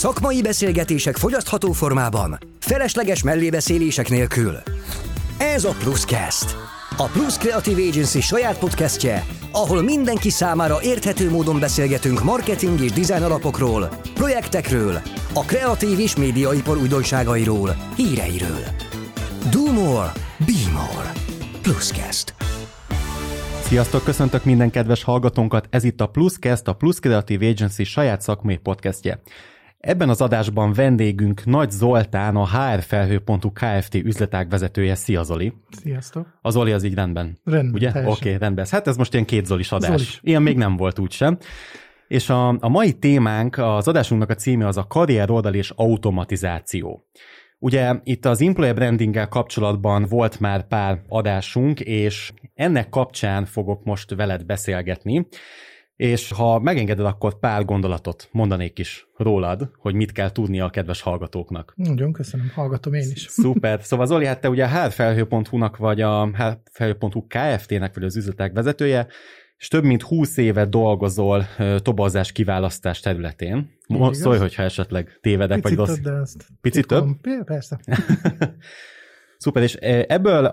Szakmai beszélgetések fogyasztható formában, felesleges mellébeszélések nélkül. Ez a Pluscast. A Plus Creative Agency saját podcastje, ahol mindenki számára érthető módon beszélgetünk marketing és design alapokról, projektekről, a kreatív és médiaipar újdonságairól, híreiről. Do more, be more. Pluscast. Sziasztok, köszöntök minden kedves hallgatónkat, ez itt a Pluscast, a Plus Creative Agency saját szakmai podcastje. Ebben az adásban vendégünk Nagy Zoltán, a hrfelhő.hu Kft. üzletág vezetője. Szia Zoli! Sziasztok! A Zoli az így rendben. Rendben, Ugye? Oké, okay, rendben. Hát ez most ilyen két Zolis adás. Zolis. Ilyen még nem volt úgysem. És a, a mai témánk, az adásunknak a címe az a karrier oldal és automatizáció. Ugye itt az employer brandinggel kapcsolatban volt már pár adásunk, és ennek kapcsán fogok most veled beszélgetni, és ha megengeded, akkor pár gondolatot mondanék is rólad, hogy mit kell tudnia a kedves hallgatóknak. Nagyon köszönöm, hallgatom én is. Szuper. Szóval Zoli, hát te ugye a hrfelhő.hu-nak vagy a hrfelhő.hu Kft-nek vagy az üzletek vezetője, és több mint 20 éve dolgozol tobazás kiválasztás területén. Szólj, hogyha esetleg tévedek, Picit vagy rossz. de ezt Picit több? Persze. Szuper, és ebből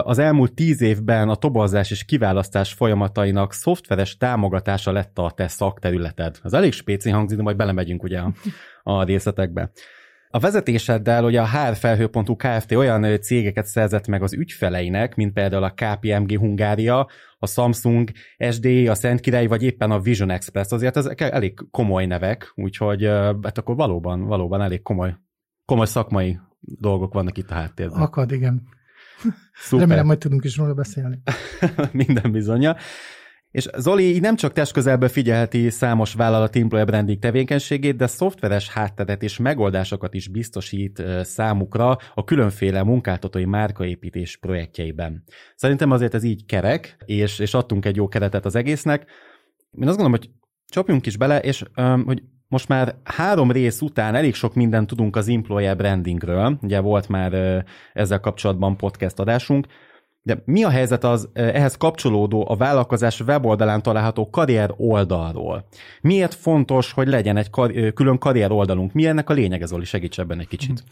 az elmúlt tíz évben a tobazás és kiválasztás folyamatainak szoftveres támogatása lett a te szakterületed. Az elég spéci hangzik, de majd belemegyünk ugye a, a részletekbe. A vezetéseddel ugye a hrfelhő.hu Kft. olyan cégeket szerzett meg az ügyfeleinek, mint például a KPMG Hungária, a Samsung, SD, a Szent Király, vagy éppen a Vision Express, azért ezek elég komoly nevek, úgyhogy hát akkor valóban, valóban elég komoly, komoly szakmai dolgok vannak itt a háttérben. Akad, igen. Szuper. Remélem, majd tudunk is róla beszélni. Minden bizonyja. És Zoli így nem csak testközelből figyelheti számos vállalat employer branding tevékenységét, de szoftveres hátteret és megoldásokat is biztosít számukra a különféle munkáltatói márkaépítés projektjeiben. Szerintem azért ez így kerek, és, és adtunk egy jó keretet az egésznek. Én azt gondolom, hogy csapjunk is bele, és hogy most már három rész után elég sok mindent tudunk az employer brandingről, ugye volt már ezzel kapcsolatban podcast adásunk, de mi a helyzet az ehhez kapcsolódó a vállalkozás weboldalán található karrier oldalról? Miért fontos, hogy legyen egy kar- külön karrier oldalunk? Mi ennek a lényege, Zoli? Segíts ebben egy kicsit.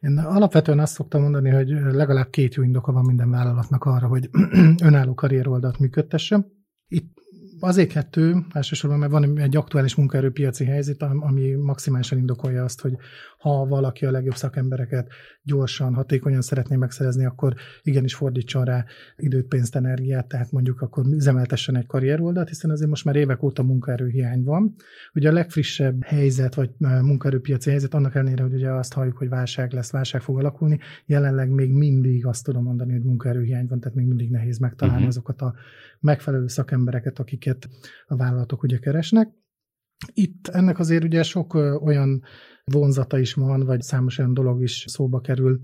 Én alapvetően azt szoktam mondani, hogy legalább két jó indoka van minden vállalatnak arra, hogy önálló karrier oldalt működtesse. Itt Azért kettő, elsősorban, mert van egy aktuális munkaerőpiaci helyzet, ami maximálisan indokolja azt, hogy ha valaki a legjobb szakembereket gyorsan, hatékonyan szeretné megszerezni, akkor igenis fordítson rá időt, pénzt, energiát, tehát mondjuk akkor üzemeltessen egy karrieroldalt, hiszen azért most már évek óta munkaerőhiány van. Ugye a legfrissebb helyzet, vagy munkaerőpiaci helyzet, annak ellenére, hogy ugye azt halljuk, hogy válság lesz, válság fog alakulni, jelenleg még mindig azt tudom mondani, hogy munkaerőhiány van, tehát még mindig nehéz megtalálni uh-huh. azokat a megfelelő szakembereket, akiket a vállalatok ugye keresnek. Itt ennek azért ugye sok olyan vonzata is van, vagy számos olyan dolog is szóba kerül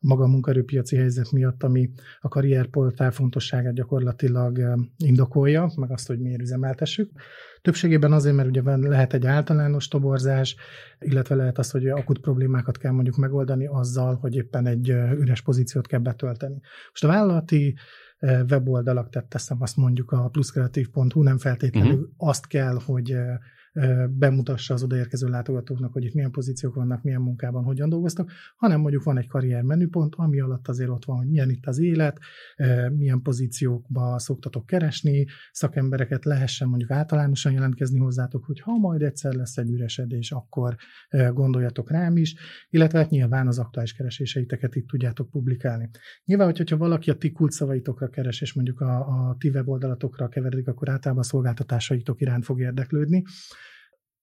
maga a munkaerőpiaci helyzet miatt, ami a karrierportál fontosságát gyakorlatilag indokolja, meg azt, hogy miért üzemeltessük. Többségében azért, mert ugye lehet egy általános toborzás, illetve lehet az, hogy akut problémákat kell mondjuk megoldani azzal, hogy éppen egy üres pozíciót kell betölteni. Most a vállalati weboldalak, tehát teszem azt mondjuk a pluszkreatív.hu nem feltétlenül uh-huh. azt kell, hogy bemutassa az odaérkező látogatóknak, hogy itt milyen pozíciók vannak, milyen munkában, hogyan dolgoztak, hanem mondjuk van egy karrier menüpont, ami alatt azért ott van, hogy milyen itt az élet, milyen pozíciókba szoktatok keresni, szakembereket lehessen mondjuk általánosan jelentkezni hozzátok, hogy ha majd egyszer lesz egy üresedés, akkor gondoljatok rám is, illetve hát nyilván az aktuális kereséseiteket itt tudjátok publikálni. Nyilván, hogyha valaki a ti kulcsszavaitokra keres, és mondjuk a, a ti weboldalatokra keveredik, akkor általában a szolgáltatásaitok iránt fog érdeklődni.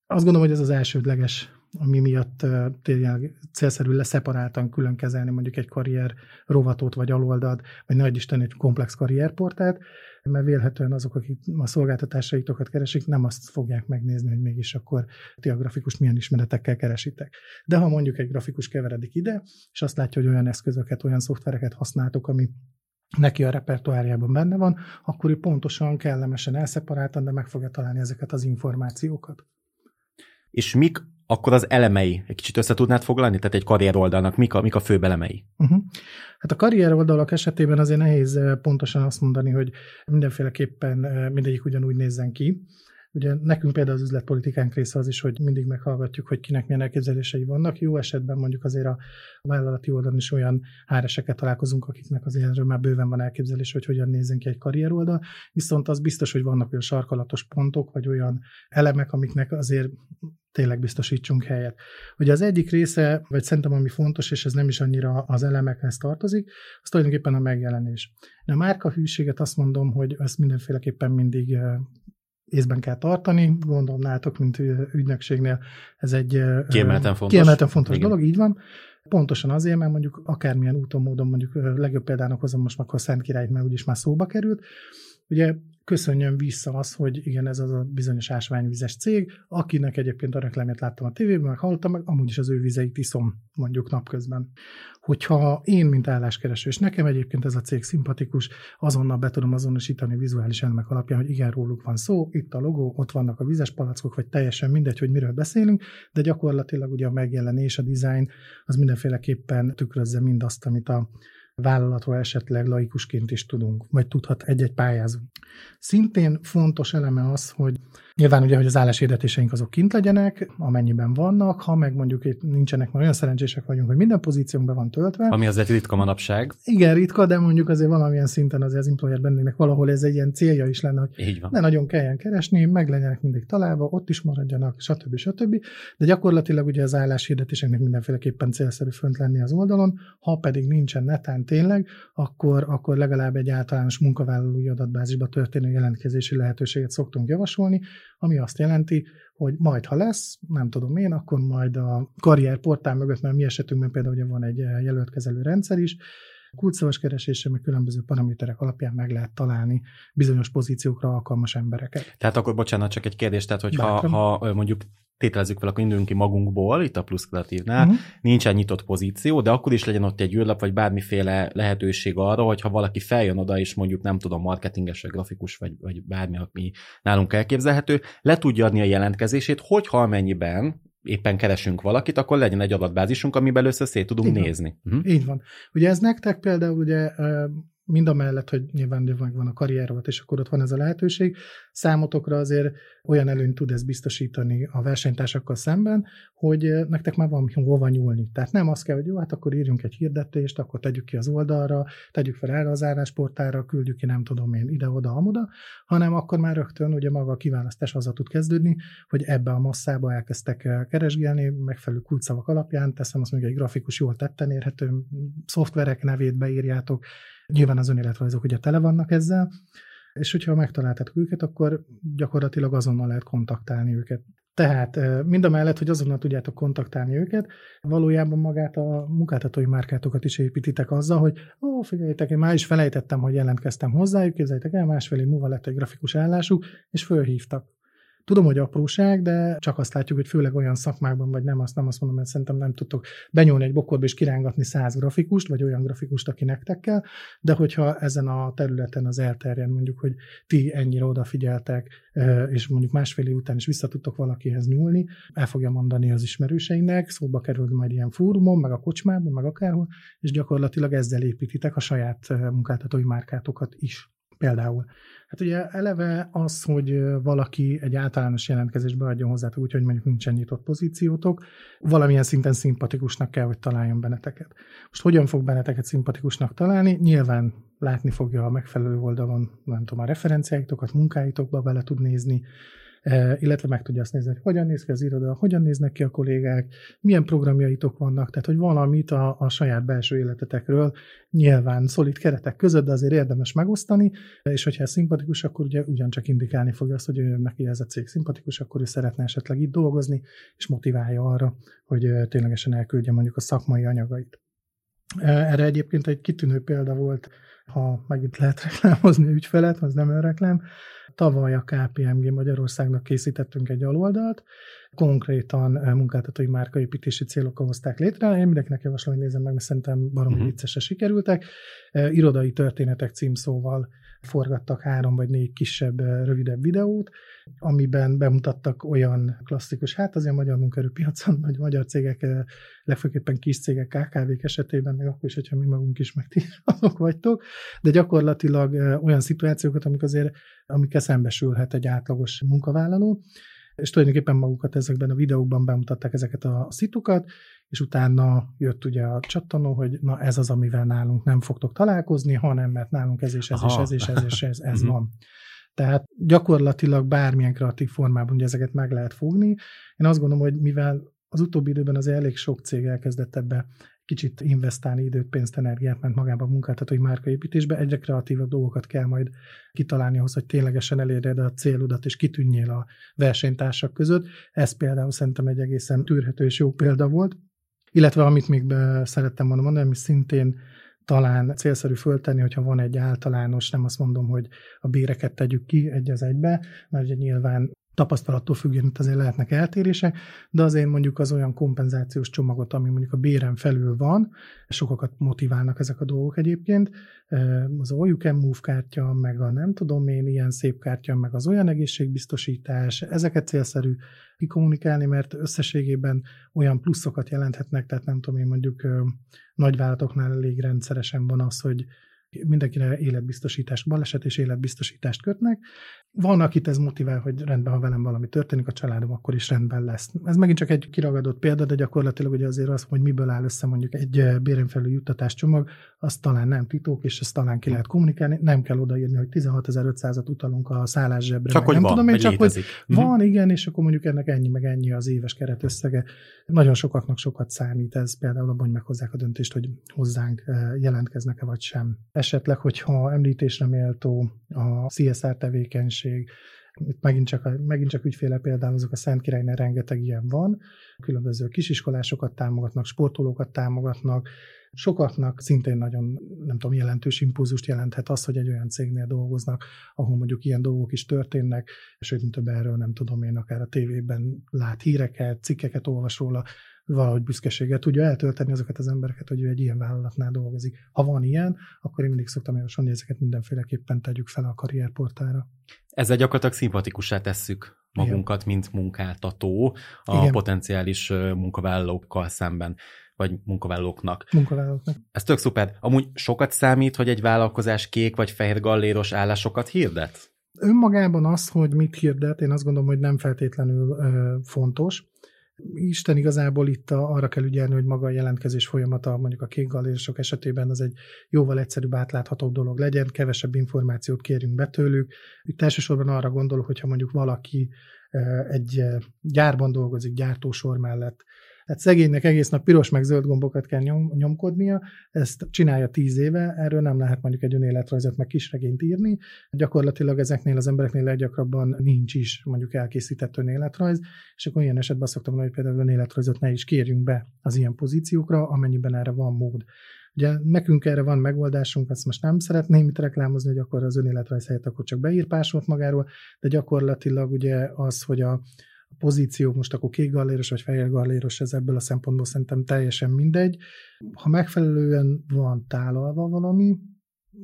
Azt gondolom, hogy ez az elsődleges, ami miatt tényleg célszerű leszeparáltan külön kezelni mondjuk egy karrier rovatot, vagy aloldalt, vagy nagy Isten egy komplex karrierportált, mert vélhetően azok, akik a szolgáltatásaitokat keresik, nem azt fogják megnézni, hogy mégis akkor ti a grafikus milyen ismeretekkel keresitek. De ha mondjuk egy grafikus keveredik ide, és azt látja, hogy olyan eszközöket, olyan szoftvereket használtok, ami neki a repertoárjában benne van, akkor ő pontosan, kellemesen elszeparáltan, de meg fogja találni ezeket az információkat és mik akkor az elemei? Egy kicsit össze tudnád foglalni? Tehát egy karrier oldalnak mik a, mik a fő elemei? Uh-huh. Hát a karrier oldalak esetében azért nehéz pontosan azt mondani, hogy mindenféleképpen mindegyik ugyanúgy nézzen ki, Ugye nekünk például az üzletpolitikánk része az is, hogy mindig meghallgatjuk, hogy kinek milyen elképzelései vannak. Jó esetben mondjuk azért a vállalati oldalon is olyan áreseket találkozunk, akiknek azért erről már bőven van elképzelés, hogy hogyan nézzen ki egy karrieroldal. Viszont az biztos, hogy vannak olyan sarkalatos pontok, vagy olyan elemek, amiknek azért tényleg biztosítsunk helyet. Ugye az egyik része, vagy szerintem ami fontos, és ez nem is annyira az elemekhez tartozik, az tulajdonképpen a megjelenés. A márka hűséget azt mondom, hogy ezt mindenféleképpen mindig észben kell tartani. Gondolom nálatok, mint ügynökségnél ez egy kiemelten fontos, kiemelten fontos dolog, így van. Pontosan azért, mert mondjuk akármilyen úton, módon, mondjuk legjobb példának hozom most akkor Szent Királyt, mert úgyis már szóba került. Ugye köszönjön vissza az, hogy igen, ez az a bizonyos ásványvizes cég, akinek egyébként a reklámját láttam a tévében, meg hallottam, meg amúgy is az ő vizeit iszom mondjuk napközben. Hogyha én, mint álláskereső, és nekem egyébként ez a cég szimpatikus, azonnal be tudom azonosítani vizuális elemek alapján, hogy igen, róluk van szó, itt a logó, ott vannak a vizes palackok, vagy teljesen mindegy, hogy miről beszélünk, de gyakorlatilag ugye a megjelenés, a design az mindenféleképpen tükrözze mindazt, amit a vállalatról esetleg laikusként is tudunk, vagy tudhat egy-egy pályázó. Szintén fontos eleme az, hogy Nyilván ugye, hogy az álláshirdetéseink azok kint legyenek, amennyiben vannak, ha meg mondjuk itt nincsenek, mert olyan szerencsések vagyunk, hogy minden pozíciónkban van töltve. Ami azért ritka manapság. Igen, ritka, de mondjuk azért valamilyen szinten azért az employer bennének valahol ez egy ilyen célja is lenne, hogy Így van. ne nagyon kelljen keresni, meg legyenek mindig találva, ott is maradjanak, stb. stb. De gyakorlatilag ugye az álláshirdetéseknek mindenféleképpen célszerű fönt lenni az oldalon, ha pedig nincsen netán tényleg, akkor, akkor legalább egy általános munkavállalói adatbázisba történő jelentkezési lehetőséget szoktunk javasolni, ami azt jelenti, hogy majd, ha lesz, nem tudom én, akkor majd a karrierportál mögött, mert mi esetünkben például ugye van egy jelöltkezelő rendszer is, kulcsszavas keresése, meg különböző paraméterek alapján meg lehet találni bizonyos pozíciókra alkalmas embereket. Tehát akkor bocsánat, csak egy kérdés, tehát hogy ha, ha mondjuk tételezzük fel, akkor indulunk ki magunkból, itt a plusz kreatívnál, uh-huh. nincsen nyitott pozíció, de akkor is legyen ott egy űrlap, vagy bármiféle lehetőség arra, hogy ha valaki feljön oda, és mondjuk nem tudom, marketinges, vagy grafikus, vagy, vagy bármi, ami nálunk elképzelhető, le tudja adni a jelentkezését, hogyha amennyiben éppen keresünk valakit, akkor legyen egy adatbázisunk, amiben először szét tudunk Így nézni. Uh-huh. Így van. Ugye ez nektek például ugye mind a mellett, hogy nyilván van a karrierolt, és akkor ott van ez a lehetőség, számotokra azért olyan előnyt tud ez biztosítani a versenytársakkal szemben, hogy nektek már van hova nyúlni. Tehát nem az kell, hogy jó, hát akkor írjunk egy hirdetést, akkor tegyük ki az oldalra, tegyük fel erre az állásportára, küldjük ki nem tudom én ide-oda, amoda, hanem akkor már rögtön ugye maga a kiválasztás azzal tud kezdődni, hogy ebbe a masszába elkezdtek keresgélni, megfelelő kulcsszavak alapján, teszem azt mondjuk egy grafikus jól tetten érhető szoftverek nevét beírjátok, Nyilván az önéletrajzok ugye tele vannak ezzel, és hogyha megtaláltátok őket, akkor gyakorlatilag azonnal lehet kontaktálni őket. Tehát mind a mellett, hogy azonnal tudjátok kontaktálni őket, valójában magát a munkáltatói márkátokat is építitek azzal, hogy ó, figyeljétek, én már is felejtettem, hogy jelentkeztem hozzájuk, képzeljétek el, másfél év múlva lett egy grafikus állásuk, és fölhívtak. Tudom, hogy apróság, de csak azt látjuk, hogy főleg olyan szakmákban, vagy nem azt nem azt mondom, mert szerintem nem tudtok benyúlni egy bokorba és kirángatni száz grafikust, vagy olyan grafikust, aki nektek kell, de hogyha ezen a területen az elterjen, mondjuk, hogy ti ennyire odafigyeltek, és mondjuk másfél év után is vissza tudtok valakihez nyúlni, el fogja mondani az ismerőseinek, szóba kerül majd ilyen fórumon, meg a kocsmában, meg akárhol, és gyakorlatilag ezzel építitek a saját munkáltatói márkátokat is például. Hát ugye eleve az, hogy valaki egy általános jelentkezésbe adjon hozzá, úgyhogy mondjuk nincsen nyitott pozíciótok, valamilyen szinten szimpatikusnak kell, hogy találjon benneteket. Most hogyan fog benneteket szimpatikusnak találni? Nyilván látni fogja a megfelelő oldalon, nem tudom, a referenciáitokat, munkáitokba bele tud nézni, illetve meg tudja azt nézni, hogy hogyan néz ki az iroda, hogyan néznek ki a kollégák, milyen programjaitok vannak, tehát hogy valamit a, a saját belső életetekről nyilván szolid keretek között, de azért érdemes megosztani, és hogyha ez szimpatikus, akkor ugye ugyancsak indikálni fogja azt, hogy ő neki ez a cég szimpatikus, akkor ő szeretne esetleg itt dolgozni, és motiválja arra, hogy eh, ténylegesen elküldje mondjuk a szakmai anyagait. Eh, erre egyébként egy kitűnő példa volt, ha megint lehet reklámozni ügyfelet, az nem önreklám, Tavaly a KPMG Magyarországnak készítettünk egy aloldalt, konkrétan eh, munkáltatói márkaépítési célokkal hozták létre. Én mindenkinek javaslom, hogy nézem meg, mert szerintem baromi uh-huh. viccesen sikerültek. Eh, irodai történetek címszóval forgattak három vagy négy kisebb, rövidebb videót, amiben bemutattak olyan klasszikus, hát azért a magyar munkaerőpiacon, vagy magyar cégek, legfőképpen kis cégek, KKV-k esetében, meg akkor is, hogyha mi magunk is meg azok vagytok, de gyakorlatilag olyan szituációkat, amik azért, amikkel szembesülhet egy átlagos munkavállaló, és tulajdonképpen magukat ezekben a videókban bemutatták ezeket a szitukat, és utána jött ugye a csattanó, hogy na ez az, amivel nálunk nem fogtok találkozni, hanem mert nálunk ez és ez Aha. és ez és ez és ez, ez mhm. van. Tehát gyakorlatilag bármilyen kreatív formában ugye ezeket meg lehet fogni. Én azt gondolom, hogy mivel az utóbbi időben az elég sok cég elkezdett ebbe kicsit investálni időt, pénzt, energiát, ment magába a munkáltatói márkaépítésbe, egyre kreatívabb dolgokat kell majd kitalálni ahhoz, hogy ténylegesen elérjed a célodat, és kitűnjél a versenytársak között. Ez például szerintem egy egészen tűrhető és jó példa volt. Illetve amit még szerettem volna mondani, ami szintén talán célszerű föltenni, hogyha van egy általános, nem azt mondom, hogy a béreket tegyük ki egy az egybe, mert ugye nyilván tapasztalattól függően itt azért lehetnek eltérések, de azért mondjuk az olyan kompenzációs csomagot, ami mondjuk a béren felül van, sokakat motiválnak ezek a dolgok egyébként, az All You Can Move kártya, meg a nem tudom én, ilyen szép kártya, meg az olyan egészségbiztosítás, ezeket célszerű kikommunikálni, mert összességében olyan pluszokat jelenthetnek, tehát nem tudom én mondjuk nagyvállalatoknál elég rendszeresen van az, hogy mindenkire életbiztosítást, baleset és életbiztosítást kötnek. Van, akit ez motivál, hogy rendben, ha velem valami történik, a családom akkor is rendben lesz. Ez megint csak egy kiragadott példa, de gyakorlatilag ugye azért az, hogy miből áll össze mondjuk egy eh, béren felül juttatás csomag, az talán nem titok, és ezt talán ki lehet kommunikálni. Nem kell odaírni, hogy 16.500-at utalunk a zsebre. Csak hogy nem van, tudom én, csak létezik. hogy van, igen, és akkor mondjuk ennek ennyi, meg ennyi az éves keretösszege. Nagyon sokaknak sokat számít ez, például abban, hogy meghozzák a döntést, hogy hozzánk eh, jelentkeznek-e vagy sem esetleg, hogyha említésre méltó a CSR tevékenység, itt megint csak, megint csak ügyféle például azok a Szent Királynál rengeteg ilyen van, különböző kisiskolásokat támogatnak, sportolókat támogatnak, sokaknak szintén nagyon, nem tudom, jelentős impulzust jelenthet az, hogy egy olyan cégnél dolgoznak, ahol mondjuk ilyen dolgok is történnek, és hogy több erről nem tudom én, akár a tévében lát híreket, cikkeket olvas róla, valahogy büszkeséggel tudja eltölteni azokat az embereket, hogy ő egy ilyen vállalatnál dolgozik. Ha van ilyen, akkor én mindig szoktam javasolni, ezeket mindenféleképpen tegyük fel a karrierportára. Ezzel gyakorlatilag szimpatikussá tesszük magunkat, Igen. mint munkáltató a Igen. potenciális munkavállalókkal szemben vagy munkavállalóknak. Munkavállalóknak. Ez tök szuper. Amúgy sokat számít, hogy egy vállalkozás kék vagy fehér galléros állásokat hirdet? Önmagában az, hogy mit hirdet, én azt gondolom, hogy nem feltétlenül ö, fontos. Isten igazából itt a, arra kell ügyelni, hogy maga a jelentkezés folyamata mondjuk a kék galérosok esetében az egy jóval egyszerűbb, átláthatóbb dolog legyen, kevesebb információt kérünk be tőlük. Itt elsősorban arra gondolok, hogyha mondjuk valaki egy gyárban dolgozik, gyártósor mellett, tehát szegénynek egész nap piros meg zöld gombokat kell nyom, nyomkodnia, ezt csinálja tíz éve, erről nem lehet mondjuk egy önéletrajzot meg kisregényt írni. Gyakorlatilag ezeknél az embereknél leggyakrabban nincs is mondjuk elkészített önéletrajz, és akkor ilyen esetben azt szoktam mondani, hogy például önéletrajzot ne is kérjünk be az ilyen pozíciókra, amennyiben erre van mód. Ugye nekünk erre van megoldásunk, ezt most nem szeretném itt reklámozni, hogy akkor az önéletrajz helyett akkor csak beír pásolt magáról, de gyakorlatilag ugye az, hogy a, a pozíció most akkor kék galléros vagy fehér galléros, ez ebből a szempontból szerintem teljesen mindegy. Ha megfelelően van tálalva valami,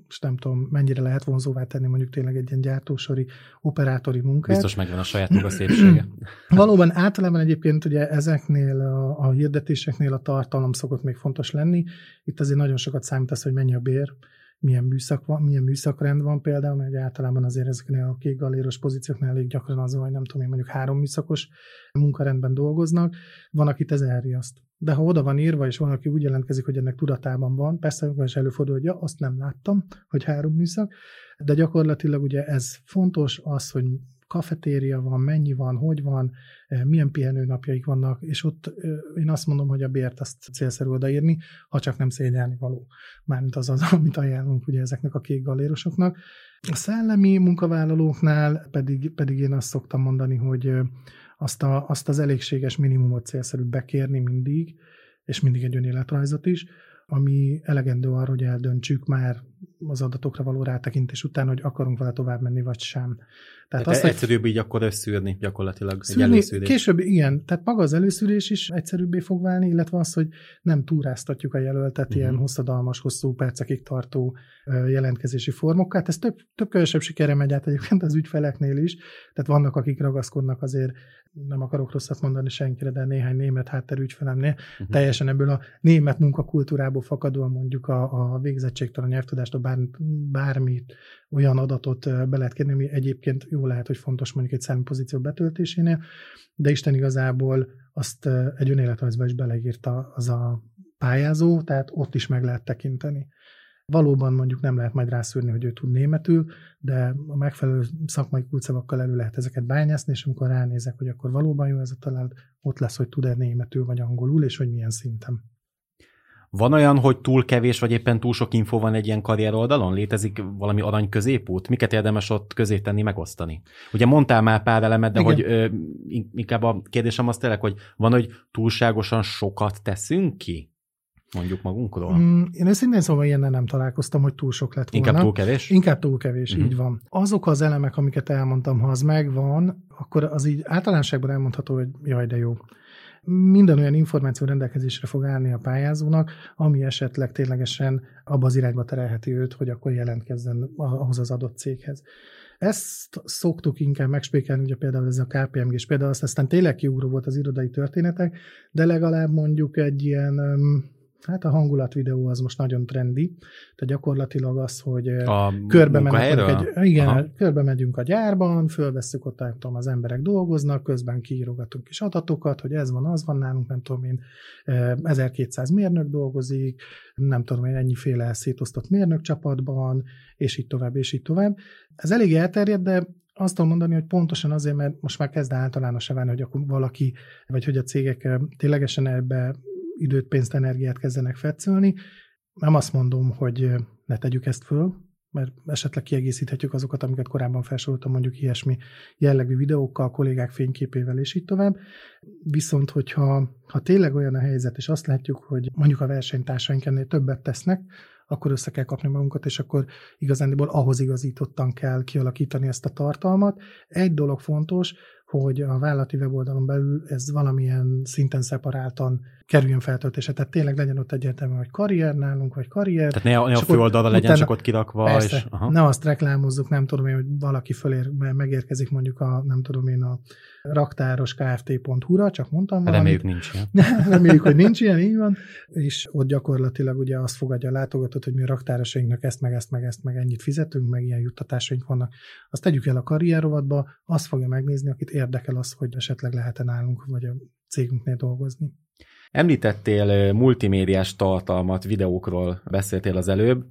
és nem tudom, mennyire lehet vonzóvá tenni mondjuk tényleg egy ilyen gyártósori, operátori munkát. Biztos megvan a saját maga szépsége. Valóban általában egyébként ugye ezeknél a, a hirdetéseknél a tartalom szokott még fontos lenni. Itt azért nagyon sokat számít az, hogy mennyi a bér, milyen műszak van, milyen műszakrend van például, mert általában azért ezeknél a kék galéros pozícióknál elég gyakran az, hogy nem tudom én, mondjuk három műszakos munkarendben dolgoznak, van, akit ez elriaszt. De ha oda van írva, és van, aki úgy jelentkezik, hogy ennek tudatában van, persze akkor is előfordul, hogy ja, azt nem láttam, hogy három műszak, de gyakorlatilag ugye ez fontos az, hogy kafetéria van, mennyi van, hogy van, eh, milyen pihenőnapjaik vannak, és ott eh, én azt mondom, hogy a bért azt célszerű odaírni, ha csak nem szégyelni való. Mármint az az, amit ajánlunk ugye ezeknek a kék galérosoknak. A szellemi munkavállalóknál pedig, pedig én azt szoktam mondani, hogy eh, azt, a, azt az elégséges minimumot célszerű bekérni mindig, és mindig egy önéletrajzot is, ami elegendő arra, hogy eldöntsük már az adatokra való rátekintés után, hogy akarunk vele tovább menni, vagy sem. Tehát, tehát azt, egyszerűbb így akkor összűrni gyakorlatilag szűrni, egy előszűrés. Később igen, tehát maga az előszűrés is egyszerűbbé fog válni, illetve az, hogy nem túráztatjuk a jelöltet uh-huh. ilyen hosszadalmas, hosszú percekig tartó jelentkezési formokkal. Hát ez több, több kevesebb sikere megy át egyébként az ügyfeleknél is, tehát vannak, akik ragaszkodnak azért nem akarok rosszat mondani senkire, de néhány német hátterű ügyfelemnél, uh-huh. teljesen ebből a német munkakultúrából fakadóan mondjuk a, a végzettségtől, a nyelvtudástól bár, bármit, olyan adatot be lehet kérni, ami egyébként jó lehet, hogy fontos mondjuk egy szálló pozíció betöltésénél, de Isten igazából azt egy önéletrajzba is beleírta az a pályázó, tehát ott is meg lehet tekinteni. Valóban mondjuk nem lehet majd rászűrni, hogy ő tud németül, de a megfelelő szakmai kulcsszavakkal elő lehet ezeket bányászni, és amikor ránézek, hogy akkor valóban jó ez a találat, ott lesz, hogy tud-e németül vagy angolul, és hogy milyen szinten. Van olyan, hogy túl kevés, vagy éppen túl sok info van egy ilyen karrier oldalon? Létezik valami arany középút? Miket érdemes ott közé tenni, megosztani? Ugye mondtál már pár elemet, de Igen. hogy ö, inkább a kérdésem az tényleg, hogy van, hogy túlságosan sokat teszünk ki? mondjuk magunkról? Mm, én őszintén szóval ilyennel nem találkoztam, hogy túl sok lett volna. Inkább túl kevés? Inkább túl kevés, uh-huh. így van. Azok az elemek, amiket elmondtam, ha az megvan, akkor az így általánosságban elmondható, hogy jaj, de jó. Minden olyan információ rendelkezésre fog állni a pályázónak, ami esetleg ténylegesen abba az irányba terelheti őt, hogy akkor jelentkezzen ahhoz az adott céghez. Ezt szoktuk inkább megspékelni, ugye például ez a KPMG-s például, azt aztán tényleg kiugró volt az irodai történetek, de legalább mondjuk egy ilyen Hát a hangulat videó az most nagyon trendi, tehát gyakorlatilag az, hogy a körbe, mennek egy, igen, körbe megyünk a gyárban, fölvesszük ott, nem tudom, az emberek dolgoznak, közben kiírogatunk is adatokat, hogy ez van, az van nálunk, nem tudom én, 1200 mérnök dolgozik, nem tudom én, ennyiféle szétosztott mérnök csapatban, és így tovább, és így tovább. Ez elég elterjedt, de azt tudom mondani, hogy pontosan azért, mert most már kezd általános válni, hogy akkor valaki, vagy hogy a cégek ténylegesen ebbe időt, pénzt, energiát kezdenek fetszölni. Nem azt mondom, hogy ne tegyük ezt föl, mert esetleg kiegészíthetjük azokat, amiket korábban felsoroltam, mondjuk ilyesmi jellegű videókkal, kollégák fényképével, és így tovább. Viszont, hogyha ha tényleg olyan a helyzet, és azt látjuk, hogy mondjuk a versenytársaink ennél többet tesznek, akkor össze kell kapni magunkat, és akkor igazándiból ahhoz igazítottan kell kialakítani ezt a tartalmat. Egy dolog fontos, hogy a vállalati weboldalon belül ez valamilyen szinten szeparáltan kerüljön feltöltése. Tehát tényleg legyen ott egyértelmű, hogy karrier nálunk, vagy karrier. Tehát ne a, ne a főoldalra legyen utána, csak ott kirakva. Persze, és, aha. ne azt reklámozzuk, nem tudom én, hogy valaki fölér, megérkezik mondjuk a, nem tudom én, a raktáros kft.hu-ra, csak mondtam valamit. Reméljük nincs ilyen. Reméljük, hogy nincs ilyen, így van. És ott gyakorlatilag ugye azt fogadja a látogatót, hogy mi a raktárosainknak ezt, meg ezt, meg ezt, meg ennyit fizetünk, meg ilyen juttatásaink vannak. Azt tegyük el a karrierovatba, azt fogja megnézni, akit érdekel az, hogy esetleg lehet-e nálunk, vagy a cégünknél dolgozni. Említettél multimédiás tartalmat, videókról beszéltél az előbb,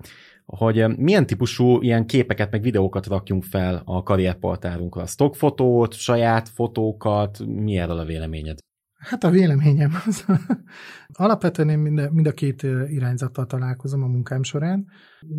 hogy milyen típusú ilyen képeket, meg videókat rakjunk fel a karrierportálunkra. Stockfotót, saját fotókat, mi erről a véleményed? Hát a véleményem az. Alapvetően én mind a, két irányzattal találkozom a munkám során.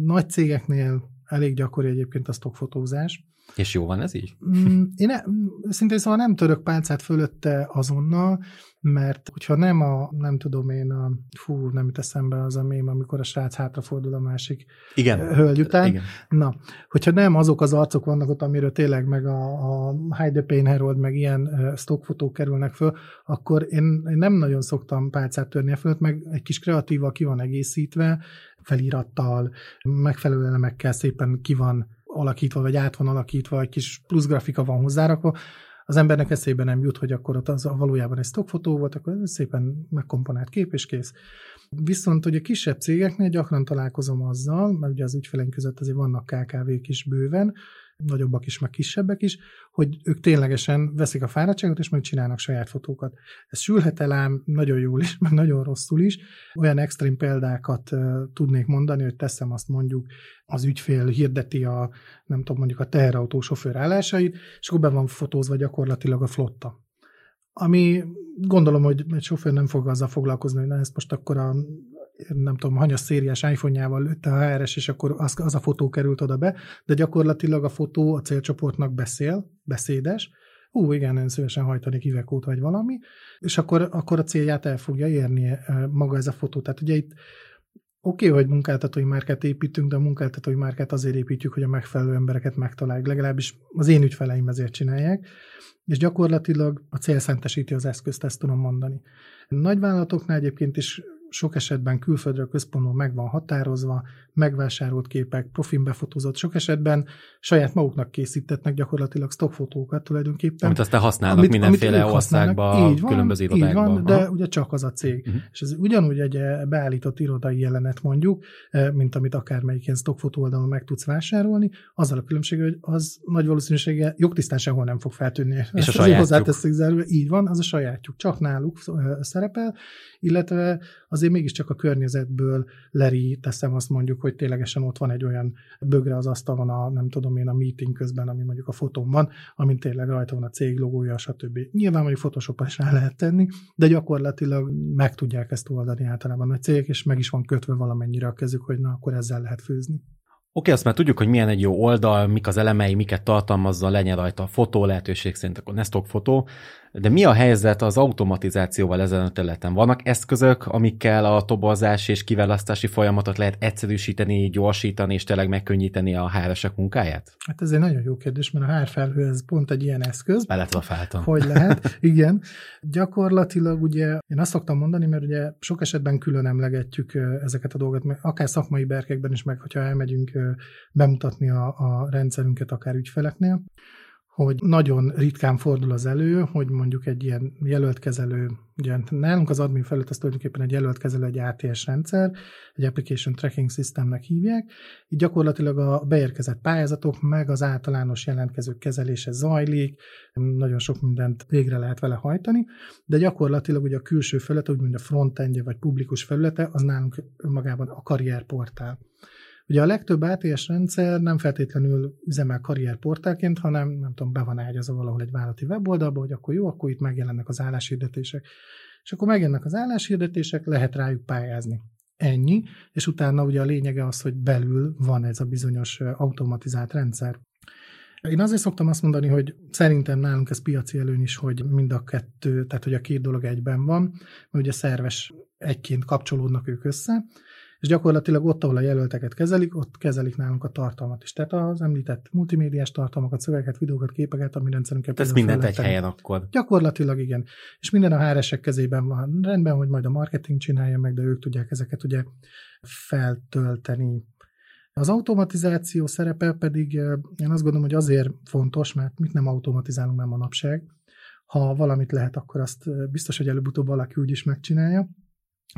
Nagy cégeknél elég gyakori egyébként a stockfotózás. És jó van ez így? Mm, én ne, szintén szóval nem török pálcát fölötte azonnal, mert hogyha nem a, nem tudom én, a, fú, nem jut eszembe az a mém, amikor a srác hátrafordul a másik Igen. hölgy után. Igen. Na, hogyha nem azok az arcok vannak ott, amiről tényleg meg a, a Heide Payne Herold, meg ilyen stockfotók kerülnek föl, akkor én, én nem nagyon szoktam pálcát törni a fölött, meg egy kis kreatíval ki van egészítve, felirattal, megfelelő elemekkel szépen ki van alakítva, vagy át van alakítva, egy kis plusz grafika van hozzárakva, az embernek eszébe nem jut, hogy akkor ott az valójában egy stockfotó volt, akkor szépen megkomponált kép és kész. Viszont a kisebb cégeknél gyakran találkozom azzal, mert ugye az ügyfeleink között azért vannak KKV-k is bőven, nagyobbak is, meg kisebbek is, hogy ők ténylegesen veszik a fáradtságot, és meg csinálnak saját fotókat. Ez sülhet el ám nagyon jól is, meg nagyon rosszul is. Olyan extrém példákat uh, tudnék mondani, hogy teszem azt mondjuk, az ügyfél hirdeti a, nem tudom, mondjuk a teherautó sofőr állásait, és akkor be van fotózva gyakorlatilag a flotta. Ami gondolom, hogy egy sofőr nem fog azzal foglalkozni, hogy na, ezt most akkor a nem tudom, hanyas szériás iPhone-jával lőtte a HRS, és akkor az, az a fotó került oda be, de gyakorlatilag a fotó a célcsoportnak beszél, beszédes, ú, igen, én szívesen hajtani Ivekót vagy valami, és akkor, akkor a célját el fogja érni maga ez a fotó. Tehát ugye itt Oké, okay, hogy munkáltatói márkát építünk, de a munkáltatói márkát azért építjük, hogy a megfelelő embereket megtaláljuk. Legalábbis az én ügyfeleim ezért csinálják, és gyakorlatilag a cél szentesíti az eszközt, ezt tudom mondani. Nagyvállalatoknál egyébként is sok esetben külföldről központból meg van határozva, megvásárolt képek, profin befotózott, sok esetben saját maguknak készítetnek gyakorlatilag stockfotókat tulajdonképpen. Amit aztán használnak amit, mindenféle amit országban, így van, különböző irodákban. Így van, de ugye csak az a cég. Uh-huh. És ez ugyanúgy egy eh, beállított irodai jelenet mondjuk, eh, mint amit akármelyik ilyen stockfotó oldalon meg tudsz vásárolni, azzal a különbség, hogy az nagy valószínűséggel jogtisztán sehol nem fog feltűnni. És a sajátjuk. így van, az a sajátjuk, csak náluk eh, szerepel, illetve azért mégiscsak a környezetből leri teszem azt mondjuk, hogy ténylegesen ott van egy olyan bögre az asztalon a, nem tudom én, a meeting közben, ami mondjuk a fotón van, amin tényleg rajta van a cég logója, stb. Nyilván mondjuk photoshop is rá lehet tenni, de gyakorlatilag meg tudják ezt oldani általában a cégek, és meg is van kötve valamennyire a kezük, hogy na, akkor ezzel lehet főzni. Oké, azt már tudjuk, hogy milyen egy jó oldal, mik az elemei, miket tartalmazza, legyen rajta a fotó, lehetőség szerint akkor ne fotó, de mi a helyzet az automatizációval ezen a területen? Vannak eszközök, amikkel a tobozás és kiválasztási folyamatot lehet egyszerűsíteni, gyorsítani és tényleg megkönnyíteni a hr munkáját? Hát ez egy nagyon jó kérdés, mert a HR felhő ez pont egy ilyen eszköz. Beletrafáltam. Hogy lehet, igen. Gyakorlatilag ugye, én azt szoktam mondani, mert ugye sok esetben külön emlegetjük ezeket a dolgokat, akár szakmai berkekben is, meg hogyha elmegyünk bemutatni a, a rendszerünket akár ügyfeleknél, hogy nagyon ritkán fordul az elő, hogy mondjuk egy ilyen jelöltkezelő, ugye nálunk az admin felület az tulajdonképpen egy jelöltkezelő, egy ATS rendszer, egy Application Tracking Systemnek hívják, így gyakorlatilag a beérkezett pályázatok meg az általános jelentkezők kezelése zajlik, nagyon sok mindent végre lehet vele hajtani, de gyakorlatilag ugye a külső felülete, úgymond a frontendje vagy publikus felülete, az nálunk magában a karrierportál. Ugye a legtöbb ATS rendszer nem feltétlenül üzemel karrierportálként, hanem nem tudom, be van ágyazva valahol egy vállalati weboldalba, hogy akkor jó, akkor itt megjelennek az álláshirdetések. És akkor megjelennek az álláshirdetések, lehet rájuk pályázni. Ennyi, és utána ugye a lényege az, hogy belül van ez a bizonyos automatizált rendszer. Én azért szoktam azt mondani, hogy szerintem nálunk ez piaci előny is, hogy mind a kettő, tehát hogy a két dolog egyben van, mert ugye szerves egyként kapcsolódnak ők össze, és gyakorlatilag ott, ahol a jelölteket kezelik, ott kezelik nálunk a tartalmat is. Tehát az említett multimédiás tartalmakat, szövegeket, videókat, képeket, ami rendszerünket. Ez mindent egy helyen akkor. Gyakorlatilag igen. És minden a hr kezében van. Rendben, hogy majd a marketing csinálja meg, de ők tudják ezeket ugye feltölteni. Az automatizáció szerepe pedig én azt gondolom, hogy azért fontos, mert mit nem automatizálunk már manapság. Ha valamit lehet, akkor azt biztos, hogy előbb-utóbb valaki úgy is megcsinálja.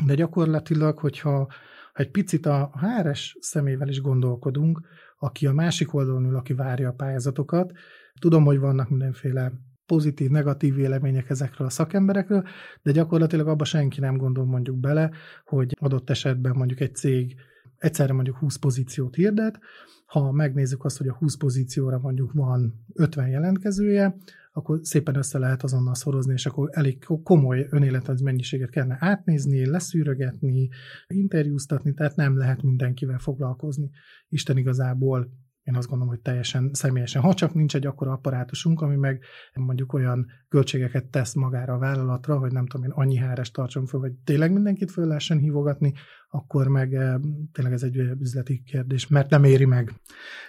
De gyakorlatilag, hogyha ha egy picit a HRS szemével is gondolkodunk, aki a másik oldalon ül, aki várja a pályázatokat, tudom, hogy vannak mindenféle pozitív, negatív vélemények ezekről a szakemberekről, de gyakorlatilag abba senki nem gondol mondjuk bele, hogy adott esetben mondjuk egy cég egyszerre mondjuk 20 pozíciót hirdet, ha megnézzük azt, hogy a 20 pozícióra mondjuk van 50 jelentkezője, akkor szépen össze lehet azonnal szorozni, és akkor elég komoly önéletrajz mennyiséget kellene átnézni, leszűrögetni, interjúztatni, tehát nem lehet mindenkivel foglalkozni. Isten igazából én azt gondolom, hogy teljesen személyesen. Ha csak nincs egy akkora apparátusunk, ami meg mondjuk olyan költségeket tesz magára a vállalatra, hogy nem tudom én annyi háres tartson föl, hogy tényleg mindenkit föl lehessen hívogatni, akkor meg eh, tényleg ez egy üzleti kérdés, mert nem éri meg.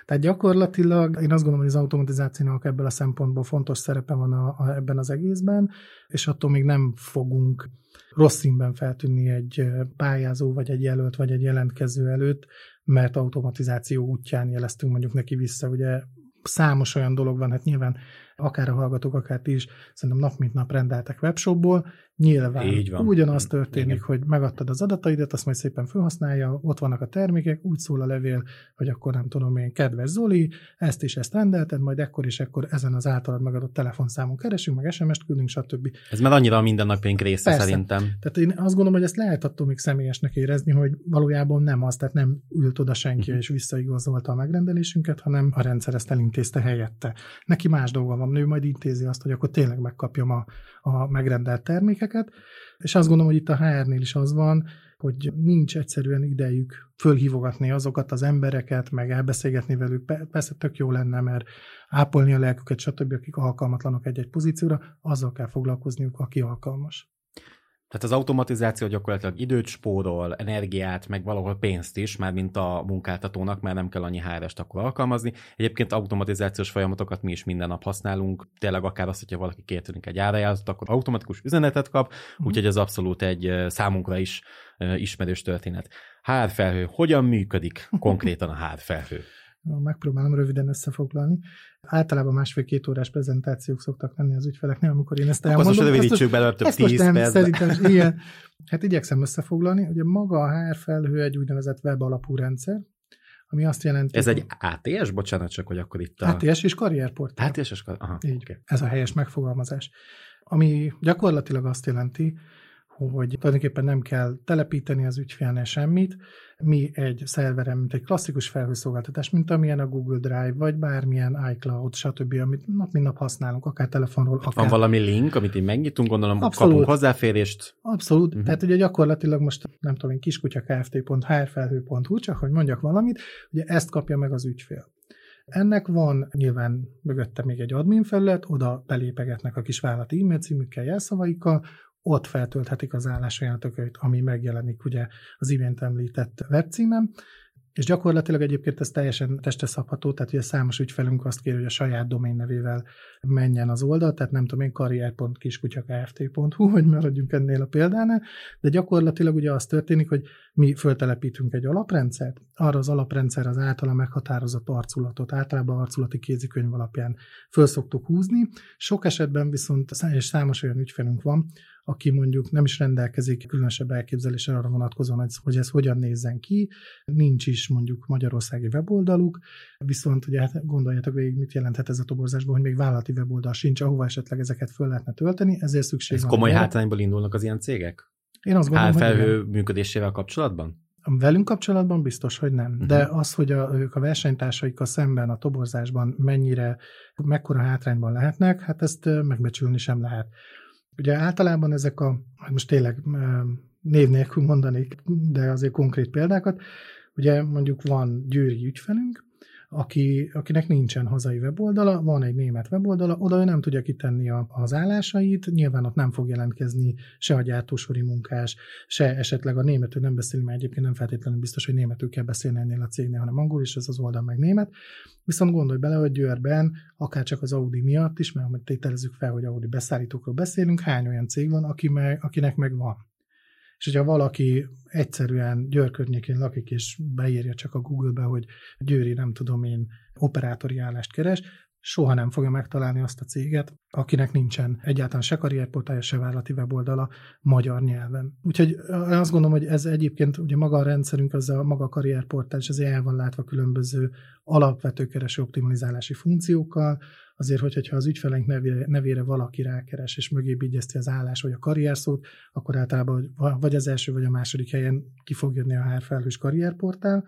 Tehát gyakorlatilag én azt gondolom, hogy az automatizációnak ebből a szempontból fontos szerepe van a, a, ebben az egészben, és attól még nem fogunk rossz színben feltűnni egy pályázó, vagy egy jelölt, vagy egy jelentkező előtt, mert automatizáció útján jeleztünk mondjuk neki vissza. Ugye számos olyan dolog van, hát nyilván akár a hallgatók, akár ti is, szerintem nap mint nap rendeltek webshopból, Nyilván. Így van. Ugyanaz történik, Igen. hogy megadtad az adataidat, azt majd szépen felhasználja, ott vannak a termékek, úgy szól a levél, hogy akkor nem tudom én, kedves Zoli, ezt is ezt rendelted, majd ekkor és ekkor ezen az általad megadott telefonszámon keresünk, meg SMS-t küldünk, stb. Ez már annyira a mindennapjaink része Persze. szerintem. Tehát én azt gondolom, hogy ezt lehet attól még személyesnek érezni, hogy valójában nem az, tehát nem ült oda senki uh-huh. és visszaigazolta a megrendelésünket, hanem a rendszer ezt elintézte helyette. Neki más dolga van, ő majd intézi azt, hogy akkor tényleg megkapjam a, a megrendelt terméket, termékeket, és azt gondolom, hogy itt a HR-nél is az van, hogy nincs egyszerűen idejük fölhívogatni azokat az embereket, meg elbeszélgetni velük. Persze tök jó lenne, mert ápolni a lelküket, stb., akik alkalmatlanok egy-egy pozícióra, azzal kell foglalkozniuk, aki alkalmas. Tehát az automatizáció gyakorlatilag időt spórol, energiát, meg valahol pénzt is, már mint a munkáltatónak, mert nem kell annyi hr akkor alkalmazni. Egyébként automatizációs folyamatokat mi is minden nap használunk, tényleg akár azt, hogyha valaki kértünk egy árajázatot, akkor automatikus üzenetet kap, uh-huh. úgyhogy ez abszolút egy számunkra is ismerős történet. HR felhő, hogyan működik konkrétan a HR felhő? Megpróbálom röviden összefoglalni. Általában másfél-két órás prezentációk szoktak lenni az ügyfeleknél, amikor én ezt elmondom. Akkor most rövidítsük belőle több tíz nem. Szerintem, igen. Hát igyekszem összefoglalni. Ugye maga a HR felhő egy úgynevezett web alapú rendszer, ami azt jelenti... Ez egy ATS? Bocsánat, csak hogy akkor itt a... ATS és karrierportál. ATS és karrierportál. Aha, Így. Okay. Ez a helyes megfogalmazás. Ami gyakorlatilag azt jelenti, hogy tulajdonképpen nem kell telepíteni az ügyfélnél semmit, mi egy szerveren, mint egy klasszikus felhőszolgáltatás, mint amilyen a Google Drive, vagy bármilyen iCloud, stb., amit nap mint nap használunk, akár telefonról, akár... Van valami link, amit így megnyitunk, gondolom, Abszolút. kapunk hozzáférést. Abszolút. Uh-huh. Tehát ugye gyakorlatilag most nem tudom én, kiskutyakft.hrfelhő.hu, csak hogy mondjak valamit, ugye ezt kapja meg az ügyfél. Ennek van nyilván mögötte még egy admin felület, oda belépegetnek a kis vállalati e-mail címükkel, jelszavaikkal, ott feltölthetik az állásajánlatokat, ami megjelenik ugye az imént említett webcímem, és gyakorlatilag egyébként ez teljesen testeszabható, tehát ugye számos ügyfelünk azt kér, hogy a saját domain nevével menjen az oldal, tehát nem tudom én karrier.kiskutyakft.hu, hogy maradjunk ennél a példánál, de gyakorlatilag ugye az történik, hogy mi föltelepítünk egy alaprendszert, arra az alaprendszer az általa meghatározott arculatot, általában arculati kézikönyv alapján föl szoktuk húzni, sok esetben viszont és számos olyan ügyfelünk van, aki mondjuk nem is rendelkezik különösebb elképzeléssel arra vonatkozóan, hogy ez hogyan nézzen ki, nincs is mondjuk magyarországi weboldaluk, viszont ugye hát gondoljatok végig, mit jelenthet ez a toborzásban, hogy még vállalati weboldal sincs, ahova esetleg ezeket föl lehetne tölteni, ezért szükség ez van. komoly hátrányból indulnak az ilyen cégek? Én azt gondolom, felhő hogy működésével kapcsolatban? Velünk kapcsolatban biztos, hogy nem. Uh-huh. De az, hogy a, ők a versenytársaikkal szemben a toborzásban mennyire, mekkora hátrányban lehetnek, hát ezt megbecsülni sem lehet. Ugye általában ezek a, hát most tényleg név nélkül mondanék, de azért konkrét példákat, ugye mondjuk van győri ügyfelünk, aki, akinek nincsen hazai weboldala, van egy német weboldala, oda ő nem tudja kitenni a, az állásait, nyilván ott nem fog jelentkezni se a gyártósori munkás, se esetleg a németül nem beszél, mert egyébként nem feltétlenül biztos, hogy németül kell beszélni ennél a cégnél, hanem angol, és ez az oldal meg német. Viszont gondolj bele, hogy Győrben, akár csak az Audi miatt is, mert tételezzük fel, hogy Audi beszállítókról beszélünk, hány olyan cég van, aki meg, akinek meg van és hogyha valaki egyszerűen Győr környékén lakik, és beírja csak a Google-be, hogy Győri, nem tudom én, operátori állást keres, soha nem fogja megtalálni azt a céget, akinek nincsen egyáltalán se karrierportálja, se vállalati weboldala magyar nyelven. Úgyhogy azt gondolom, hogy ez egyébként ugye maga a rendszerünk, az a maga karrierportál, és azért el van látva különböző alapvető kereső optimalizálási funkciókkal, azért, hogyha az ügyfeleink nevére, valaki rákeres, és mögé bigyezti az állás vagy a karrierszót, akkor általában vagy az első, vagy a második helyen ki fog jönni a HR felhős karrierportál,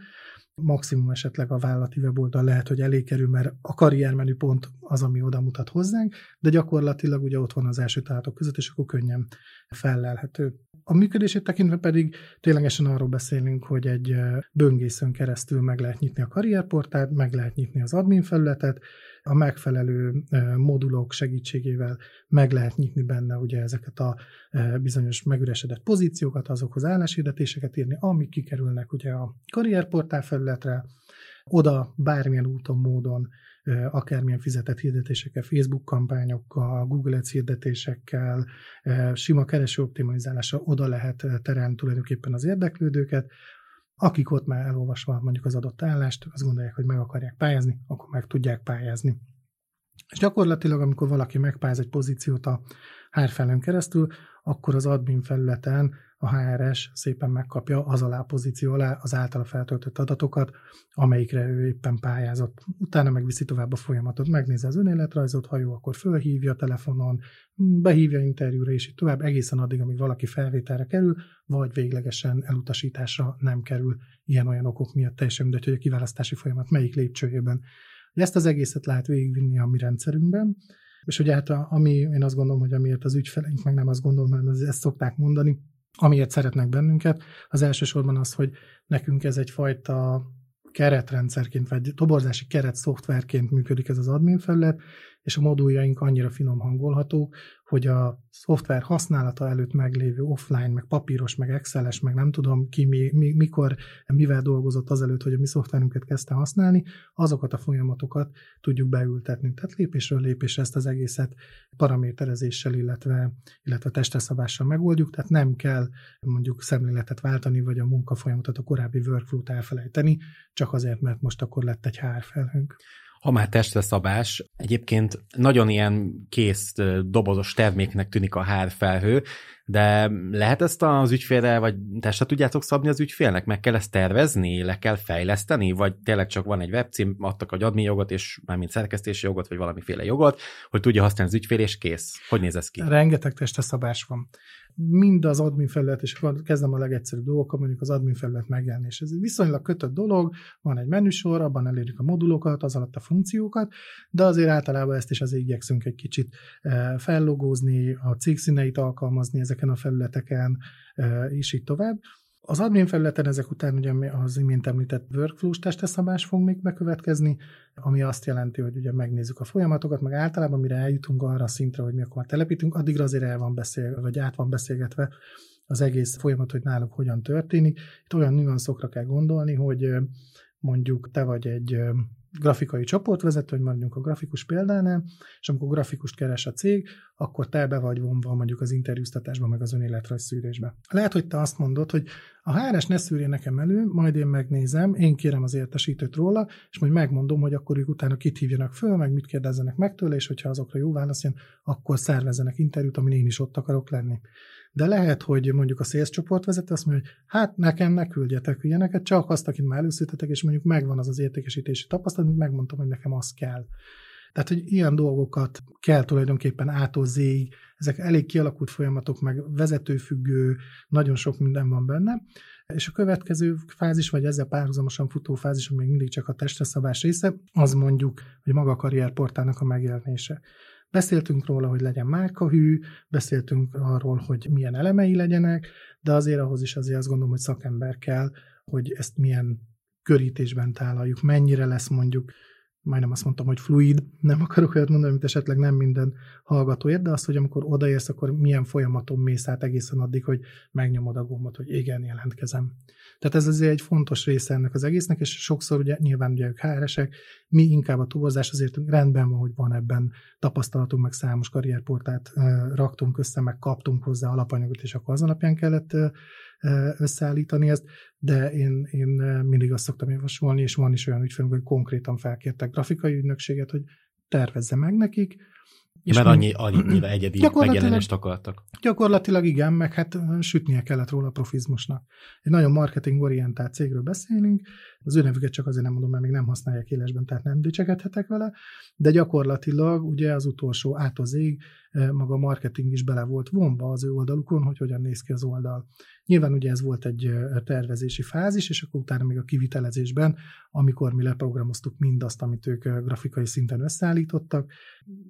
maximum esetleg a vállalati weboldal lehet, hogy elé kerül, mert a karriermenü pont az, ami oda mutat hozzánk, de gyakorlatilag ugye ott van az első találatok között, és akkor könnyen fellelhető. A működését tekintve pedig ténylegesen arról beszélünk, hogy egy böngészőn keresztül meg lehet nyitni a karrierportált, meg lehet nyitni az admin felületet, a megfelelő modulok segítségével meg lehet nyitni benne ugye ezeket a bizonyos megüresedett pozíciókat, azokhoz álláshirdetéseket írni, amik kikerülnek ugye a karrierportál felületre, oda bármilyen úton, módon, akármilyen fizetett hirdetésekkel, Facebook kampányokkal, Google Ads hirdetésekkel, sima kereső optimalizálása oda lehet terelni tulajdonképpen az érdeklődőket, akik ott már elolvasva mondjuk az adott állást, azt gondolják, hogy meg akarják pályázni, akkor meg tudják pályázni. És gyakorlatilag, amikor valaki megpályáz egy pozíciót a HR keresztül, akkor az admin felületen a HRS szépen megkapja az alá pozíció alá az általa feltöltött adatokat, amelyikre ő éppen pályázott. Utána megviszi tovább a folyamatot, megnézi az önéletrajzot, ha jó, akkor fölhívja telefonon, behívja interjúra, és így tovább egészen addig, amíg valaki felvételre kerül, vagy véglegesen elutasításra nem kerül ilyen-olyan okok miatt teljesen mindegy, hogy a kiválasztási folyamat melyik lépcsőjében. Ezt az egészet lehet végigvinni a mi rendszerünkben, és ugye hát ami én azt gondolom, hogy amiért az ügyfeleink meg nem azt gondolom, hanem ezt szokták mondani, amiért szeretnek bennünket, az elsősorban az, hogy nekünk ez egyfajta keretrendszerként, vagy toborzási keret szoftverként működik ez az admin felület, és a moduljaink annyira finom hangolhatók, hogy a szoftver használata előtt meglévő offline, meg papíros, meg exceles, meg nem tudom ki mi, mi, mikor, mivel dolgozott azelőtt, hogy a mi szoftverünket kezdte használni, azokat a folyamatokat tudjuk beültetni. Tehát lépésről lépésre ezt az egészet paraméterezéssel, illetve, illetve testeszabással megoldjuk, tehát nem kell mondjuk szemléletet váltani, vagy a munkafolyamatot, a korábbi workflow-t elfelejteni, csak azért, mert most akkor lett egy HR felhőnk. Ha már testre szabás, egyébként nagyon ilyen kész dobozos terméknek tűnik a hárfelhő, de lehet ezt az ügyfélre, vagy testre tudjátok szabni az ügyfélnek? Meg kell ezt tervezni, le kell fejleszteni, vagy tényleg csak van egy webcím, adtak egy admin jogot, és mármint szerkesztési jogot, vagy valamiféle jogot, hogy tudja használni az ügyfél, és kész. Hogy néz ez ki? Rengeteg testre szabás van mind az admin felület, és akkor kezdem a legegyszerűbb dolgokkal, mondjuk az admin felület megjelenés. Ez egy viszonylag kötött dolog, van egy menüsor, abban elérjük a modulokat, az alatt a funkciókat, de azért általában ezt is azért igyekszünk egy kicsit eh, fellogózni, a cégszíneit alkalmazni ezeken a felületeken, eh, és így tovább. Az admin felületen ezek után ugye az imént említett workflow-s testeszabás fog még bekövetkezni, ami azt jelenti, hogy ugye megnézzük a folyamatokat, meg általában mire eljutunk arra a szintre, hogy mi akkor telepítünk, addigra azért el van beszél, vagy át van beszélgetve az egész folyamat, hogy náluk hogyan történik. Itt olyan nüanszokra kell gondolni, hogy mondjuk te vagy egy grafikai csoportvezető, hogy mondjuk a grafikus példánál, és amikor grafikust keres a cég, akkor te be vagy vonva mondjuk az interjúztatásba, meg az önéletrajz szűrésbe. Lehet, hogy te azt mondod, hogy a HRS ne szűrje nekem elő, majd én megnézem, én kérem az értesítőt róla, és majd megmondom, hogy akkor ők utána kit hívjanak föl, meg mit kérdezzenek meg tőle, és hogyha azokra jó válasz jön, akkor szervezzenek interjút, amin én is ott akarok lenni. De lehet, hogy mondjuk a sales csoportvezető azt mondja, hogy hát nekem ne küldjetek ilyeneket, csak azt, akit már előszültetek, és mondjuk megvan az az értékesítési tapasztalat, amit megmondtam, hogy nekem az kell. Tehát, hogy ilyen dolgokat kell tulajdonképpen ától ezek elég kialakult folyamatok, meg vezetőfüggő, nagyon sok minden van benne. És a következő fázis, vagy ezzel párhuzamosan futó fázis, ami még mindig csak a testeszabás része, az mondjuk, hogy maga a karrierportálnak a megjelenése. Beszéltünk róla, hogy legyen márkahű, beszéltünk arról, hogy milyen elemei legyenek, de azért ahhoz is azért azt gondolom, hogy szakember kell, hogy ezt milyen körítésben tálaljuk, mennyire lesz mondjuk majdnem azt mondtam, hogy fluid, nem akarok olyat mondani, amit esetleg nem minden hallgató de az, hogy amikor odaérsz, akkor milyen folyamaton mész át egészen addig, hogy megnyomod a gombot, hogy igen, jelentkezem. Tehát ez azért egy fontos része ennek az egésznek, és sokszor ugye nyilván ugye ők HR-esek, mi inkább a túlzás azért rendben van, hogy van ebben tapasztalatunk, meg számos karrierportát raktunk össze, meg kaptunk hozzá alapanyagot, és akkor az alapján kellett összeállítani ezt, de én, én mindig azt szoktam javasolni, és van is olyan ügyfelünk, hogy konkrétan felkértek grafikai ügynökséget, hogy tervezze meg nekik, és Mert annyi, annyira egyedi megjelenést akartak. Gyakorlatilag igen, meg hát sütnie kellett róla a profizmusnak. Egy nagyon marketingorientált cégről beszélünk, az ő nevüket csak azért nem mondom, mert még nem használják élesben, tehát nem dicsekedhetek vele, de gyakorlatilag ugye az utolsó át az ég, maga a marketing is bele volt vonva az ő oldalukon, hogy hogyan néz ki az oldal. Nyilván ugye ez volt egy tervezési fázis, és akkor utána még a kivitelezésben, amikor mi leprogramoztuk mindazt, amit ők grafikai szinten összeállítottak,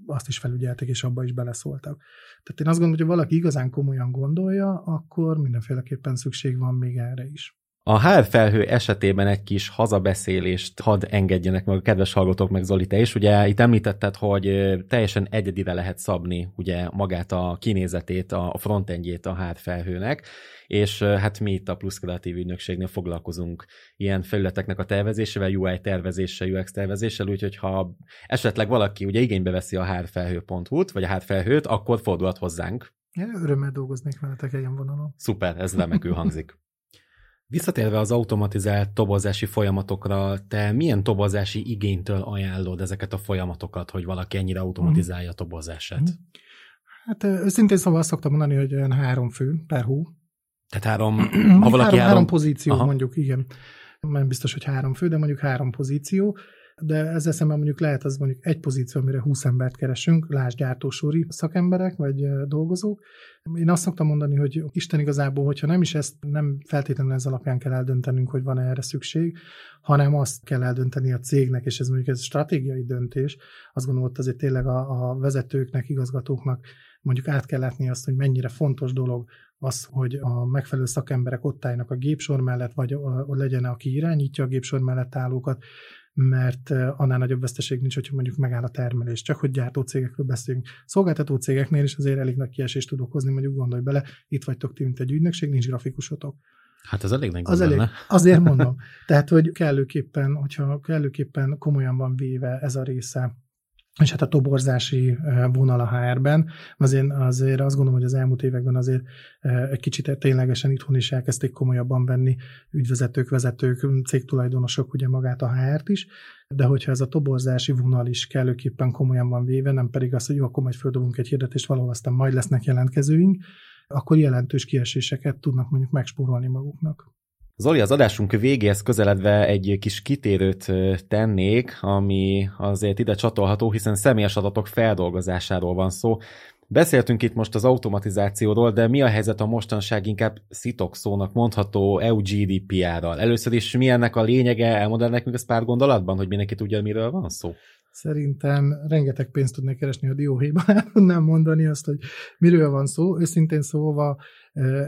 azt is felügyeltek, és abba is beleszóltak. Tehát én azt gondolom, hogy ha valaki igazán komolyan gondolja, akkor mindenféleképpen szükség van még erre is. A HR felhő esetében egy kis hazabeszélést hadd engedjenek meg a kedves hallgatók meg Zoli, te is. Ugye itt említetted, hogy teljesen egyedire lehet szabni ugye magát a kinézetét, a frontendjét a HR felhőnek, és hát mi itt a Plusz Kreatív Ügynökségnél foglalkozunk ilyen felületeknek a tervezésével, UI tervezéssel, UX tervezéssel, úgyhogy ha esetleg valaki ugye igénybe veszi a hrfelhő.hu-t, vagy a hrfelhőt, akkor fordulhat hozzánk. Én örömmel dolgoznék veletek ilyen vonalon. Szuper, ez remekül hangzik. Visszatérve az automatizált tobozási folyamatokra, te milyen tobozási igénytől ajánlod ezeket a folyamatokat, hogy valaki ennyire automatizálja a tobozását? Mhm. Hát őszintén szóval azt szoktam mondani, hogy olyan három fő per hó. Tehát három, ha valaki három, három pozíció Aha. mondjuk, igen. Nem biztos, hogy három fő, de mondjuk három pozíció de ezzel szemben mondjuk lehet az mondjuk egy pozíció, amire 20 embert keresünk, lásd gyártósúri szakemberek vagy dolgozók. Én azt szoktam mondani, hogy Isten igazából, hogyha nem is ezt nem feltétlenül ez alapján kell eldöntenünk, hogy van-e erre szükség, hanem azt kell eldönteni a cégnek, és ez mondjuk ez stratégiai döntés, azt gondolom, hogy azért tényleg a, a vezetőknek, igazgatóknak mondjuk át kell látni azt, hogy mennyire fontos dolog az, hogy a megfelelő szakemberek ott álljanak a gépsor mellett, vagy legyen, aki irányítja a gépsor mellett állókat, mert annál nagyobb veszteség nincs, hogyha mondjuk megáll a termelés. Csak hogy gyártó cégekről beszélünk. Szolgáltató cégeknél is azért elég nagy kiesést tudok hozni, mondjuk gondolj bele, itt vagytok ti, mint egy ügynökség, nincs grafikusotok. Hát ez elég nagy az elég, Azért mondom. Tehát, hogy kellőképpen, hogyha kellőképpen komolyan van véve ez a része és hát a toborzási vonal a HR-ben. Azért, azért azt gondolom, hogy az elmúlt években azért egy kicsit ténylegesen itthon is elkezdték komolyabban venni ügyvezetők, vezetők, cégtulajdonosok ugye magát a HR-t is, de hogyha ez a toborzási vonal is kellőképpen komolyan van véve, nem pedig az, hogy jó, akkor majd földobunk egy hirdetést, valahol aztán majd lesznek jelentkezőink, akkor jelentős kieséseket tudnak mondjuk megspórolni maguknak. Zoli, az adásunk végéhez közeledve egy kis kitérőt tennék, ami azért ide csatolható, hiszen személyes adatok feldolgozásáról van szó. Beszéltünk itt most az automatizációról, de mi a helyzet a mostanság inkább szitok szónak mondható EU GDPR-ral? Először is mi ennek a lényege? Elmondod nekünk ezt pár gondolatban, hogy mindenki tudja, miről van szó? Szerintem rengeteg pénzt tudnék keresni a dióhéjban, tudnám mondani azt, hogy miről van szó. Őszintén szóval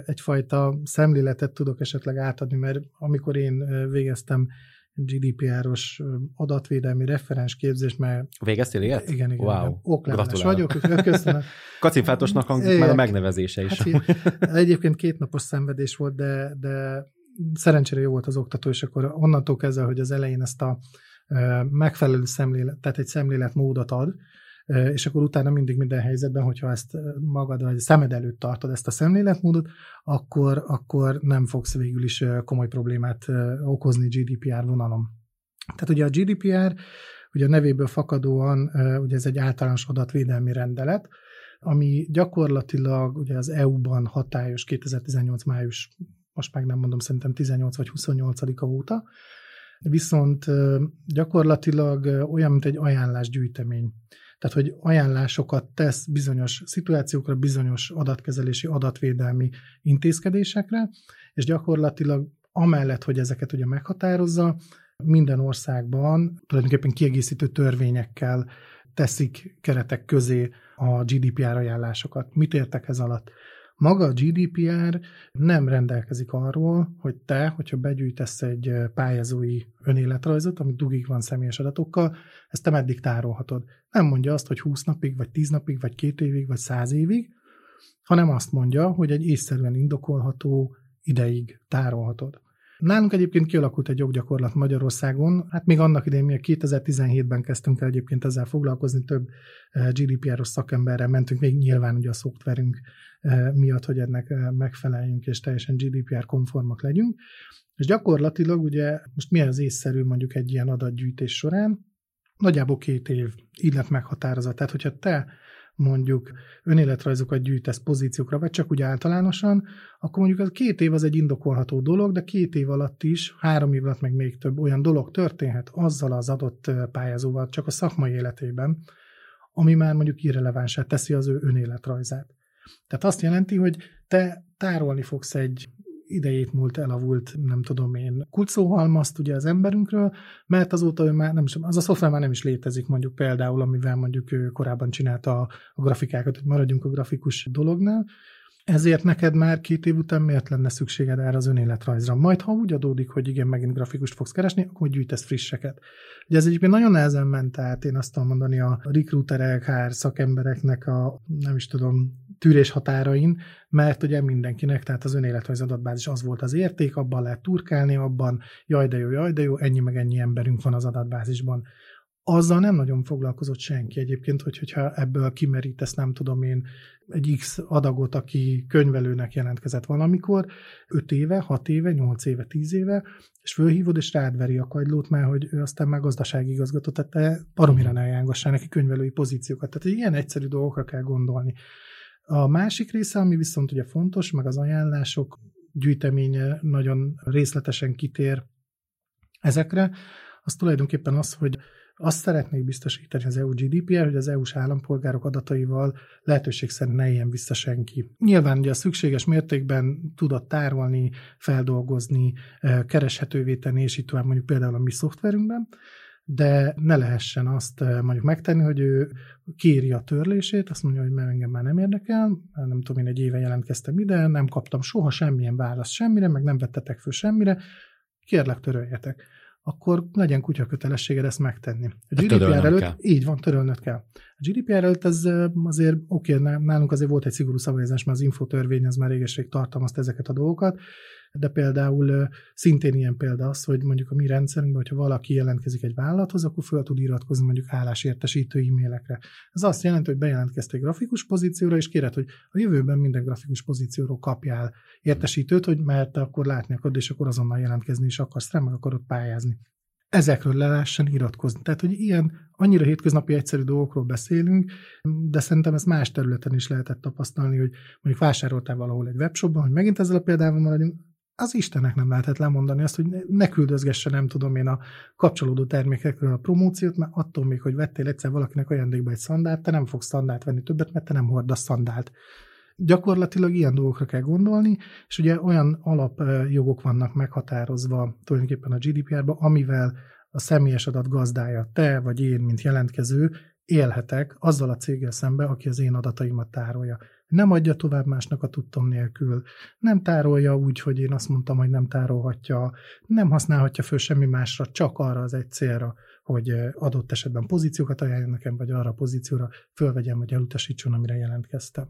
egyfajta szemléletet tudok esetleg átadni, mert amikor én végeztem GDPR-os adatvédelmi referens képzést, mert... Végeztél ilyet? Igen, igen. Wow. Okleveles vagyok, köszönöm. Kacifátosnak hangzik már a megnevezése is. Hát, egyébként két napos szenvedés volt, de, de szerencsére jó volt az oktató, és akkor onnantól kezdve, hogy az elején ezt a megfelelő szemlélet, tehát egy szemléletmódot ad, és akkor utána mindig minden helyzetben, hogyha ezt magad vagy szemed előtt tartod ezt a szemléletmódot, akkor, akkor nem fogsz végül is komoly problémát okozni GDPR vonalon. Tehát ugye a GDPR, ugye a nevéből fakadóan, ugye ez egy általános adatvédelmi rendelet, ami gyakorlatilag ugye az EU-ban hatályos 2018 május, most meg nem mondom, szerintem 18 vagy 28-a óta, viszont gyakorlatilag olyan, mint egy ajánlásgyűjtemény. Tehát, hogy ajánlásokat tesz bizonyos szituációkra, bizonyos adatkezelési, adatvédelmi intézkedésekre, és gyakorlatilag amellett, hogy ezeket ugye meghatározza, minden országban tulajdonképpen kiegészítő törvényekkel teszik keretek közé a GDPR ajánlásokat. Mit értek ez alatt? Maga a GDPR nem rendelkezik arról, hogy te, hogyha begyűjtesz egy pályázói önéletrajzot, ami dugig van személyes adatokkal, ezt te meddig tárolhatod. Nem mondja azt, hogy 20 napig, vagy 10 napig, vagy 2 évig, vagy 100 évig, hanem azt mondja, hogy egy észszerűen indokolható ideig tárolhatod. Nálunk egyébként kialakult egy joggyakorlat Magyarországon, hát még annak idején mi 2017-ben kezdtünk el egyébként ezzel foglalkozni, több GDPR-os szakemberrel mentünk, még nyilván ugye a szoftverünk miatt, hogy ennek megfeleljünk, és teljesen GDPR-konformak legyünk. És gyakorlatilag ugye most mi az észszerű mondjuk egy ilyen adatgyűjtés során? Nagyjából két év, így lett meghatározva. Tehát, hogyha te mondjuk önéletrajzokat gyűjtesz pozíciókra, vagy csak úgy általánosan, akkor mondjuk az két év az egy indokolható dolog, de két év alatt is, három év alatt meg még több olyan dolog történhet azzal az adott pályázóval csak a szakmai életében, ami már mondjuk irrelevánsá teszi az ő önéletrajzát. Tehát azt jelenti, hogy te tárolni fogsz egy idejét múlt elavult, nem tudom én, kulcóhalmazt ugye az emberünkről, mert azóta ő már nem is, az a szoftver már nem is létezik mondjuk például, amivel mondjuk ő korábban csinálta a, a grafikákat, hogy maradjunk a grafikus dolognál, ezért neked már két év után miért lenne szükséged erre az önéletrajzra? Majd, ha úgy adódik, hogy igen, megint grafikust fogsz keresni, akkor gyűjtesz frisseket. Ugye ez egyébként nagyon nehezen ment át, én azt tudom mondani, a recruiterek, HR szakembereknek a, nem is tudom, tűrés határain, mert ugye mindenkinek, tehát az önéletrajz adatbázis az volt az érték, abban lehet turkálni, abban jaj de jó, jaj de jó, ennyi meg ennyi emberünk van az adatbázisban azzal nem nagyon foglalkozott senki egyébként, hogy, hogyha ebből kimerítesz, nem tudom én, egy X adagot, aki könyvelőnek jelentkezett valamikor, 5 éve, 6 éve, 8 éve, 10 éve, és fölhívod, és rád veri a kagylót, mert hogy ő aztán már gazdasági igazgató, tehát te baromira ne ajánlgassál neki könyvelői pozíciókat. Tehát ilyen egyszerű dolgokra kell gondolni. A másik része, ami viszont ugye fontos, meg az ajánlások gyűjteménye nagyon részletesen kitér ezekre, az tulajdonképpen az, hogy azt szeretnék biztosítani az EU GDPR, hogy az EU-s állampolgárok adataival lehetőség szerint ne éljen vissza senki. Nyilván ugye a szükséges mértékben tudott tárolni, feldolgozni, eh, kereshetővé tenni, és itt tovább mondjuk például a mi szoftverünkben, de ne lehessen azt eh, mondjuk megtenni, hogy ő kéri a törlését, azt mondja, hogy mert engem már nem érdekel, nem tudom, én egy éve jelentkeztem ide, nem kaptam soha semmilyen választ semmire, meg nem vettetek föl semmire, kérlek töröljetek akkor legyen kutya kötelességed ezt megtenni. A GDPR előtt, kell. így van, törölnöd kell. A GDPR előtt ez azért, oké, okay, nálunk azért volt egy szigorú szabályozás, mert az infotörvény az már régeség tartalmazta ezeket a dolgokat, de például szintén ilyen példa az, hogy mondjuk a mi rendszerünkben, hogyha valaki jelentkezik egy vállalathoz, akkor fel tud iratkozni mondjuk állásértesítő e-mailekre. Ez azt jelenti, hogy bejelentkezte egy grafikus pozícióra, és kéred, hogy a jövőben minden grafikus pozícióról kapjál értesítőt, hogy mert akkor látni akarod, és akkor azonnal jelentkezni is akarsz rá, meg akarod pályázni ezekről le lehessen iratkozni. Tehát, hogy ilyen annyira hétköznapi egyszerű dolgokról beszélünk, de szerintem ezt más területen is lehetett tapasztalni, hogy mondjuk vásároltál valahol egy webshopban, hogy megint ezzel a példával maradjunk, az Istennek nem lehetett lemondani azt, hogy ne küldözgesse, nem tudom én, a kapcsolódó termékekről a promóciót, mert attól még, hogy vettél egyszer valakinek ajándékba egy szandált, te nem fogsz szandált venni többet, mert te nem hordasz szandált. Gyakorlatilag ilyen dolgokra kell gondolni, és ugye olyan alapjogok vannak meghatározva tulajdonképpen a GDPR-ban, amivel a személyes adat gazdája, te vagy én, mint jelentkező, élhetek azzal a céggel szembe, aki az én adataimat tárolja. Nem adja tovább másnak a tudtom nélkül, nem tárolja úgy, hogy én azt mondtam, hogy nem tárolhatja, nem használhatja föl semmi másra, csak arra az egy célra, hogy adott esetben pozíciókat ajánljon nekem, vagy arra a pozícióra fölvegyem, vagy elutasítson, amire jelentkeztem.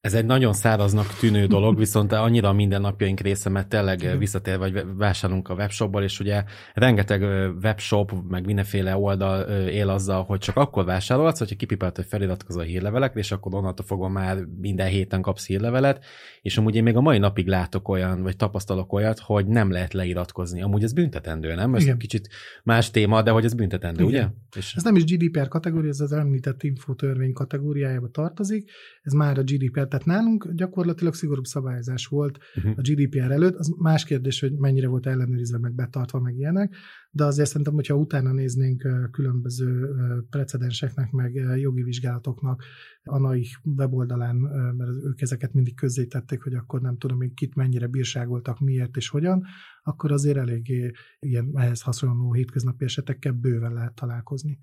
Ez egy nagyon száraznak tűnő dolog, viszont annyira a mindennapjaink része, mert tényleg visszatér, vagy vásárolunk a webshopból, és ugye rengeteg webshop, meg mindenféle oldal él azzal, hogy csak akkor vásárolsz, hogyha kipipelt, hogy feliratkozol a hírlevelekre, és akkor onnantól fogva már minden héten kapsz hírlevelet, és amúgy én még a mai napig látok olyan, vagy tapasztalok olyat, hogy nem lehet leiratkozni. Amúgy ez büntetendő, nem? Ez Igen. kicsit más téma, de hogy ez büntetendő, Igen. ugye? És... Ez nem is GDPR kategória, ez az említett infotörvény kategóriájába tartozik, ez már a GDPR tehát nálunk gyakorlatilag szigorúbb szabályozás volt uh-huh. a GDPR előtt. Az más kérdés, hogy mennyire volt ellenőrizve, meg betartva, meg ilyenek, de azért szerintem, hogyha utána néznénk különböző precedenseknek, meg jogi vizsgálatoknak a NAI weboldalán, mert ők ezeket mindig közzétették, hogy akkor nem tudom még kit mennyire bírságoltak, miért és hogyan, akkor azért eléggé ilyen ehhez hasonló hétköznapi esetekkel bőven lehet találkozni.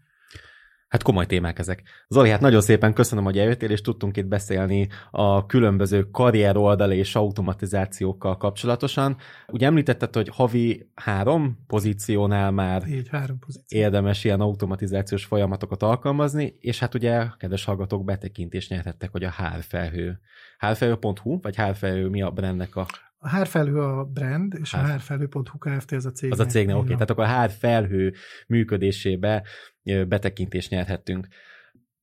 Hát komoly témák ezek. Zoli, hát nagyon szépen köszönöm, hogy eljöttél, és tudtunk itt beszélni a különböző karrier oldal és automatizációkkal kapcsolatosan. Ugye említetted, hogy havi három pozíciónál már Így, három pozíció. érdemes ilyen automatizációs folyamatokat alkalmazni, és hát ugye, kedves hallgatók, betekintést nyerhettek, hogy a hárfelhő. Hárfelhő.hu, vagy hárfelhő mi a brandnek a a Hárfelhő a brand, és Hár. a hárfelhő.hu Kft. az a cég. Az a cégnek, oké. Okay. Tehát akkor a Hárfelhő működésébe betekintést nyerhettünk.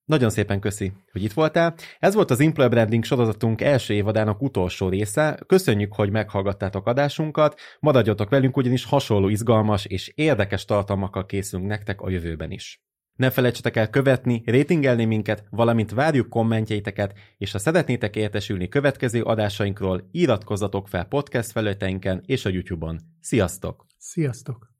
Nagyon szépen köszi, hogy itt voltál. Ez volt az Employer Branding sorozatunk első évadának utolsó része. Köszönjük, hogy meghallgattátok adásunkat. Maradjatok velünk, ugyanis hasonló izgalmas és érdekes tartalmakkal készülünk nektek a jövőben is. Ne felejtsetek el követni, rétingelni minket, valamint várjuk kommentjeiteket, és ha szeretnétek értesülni következő adásainkról, iratkozzatok fel podcast felületeinken és a YouTube-on. Sziasztok! Sziasztok!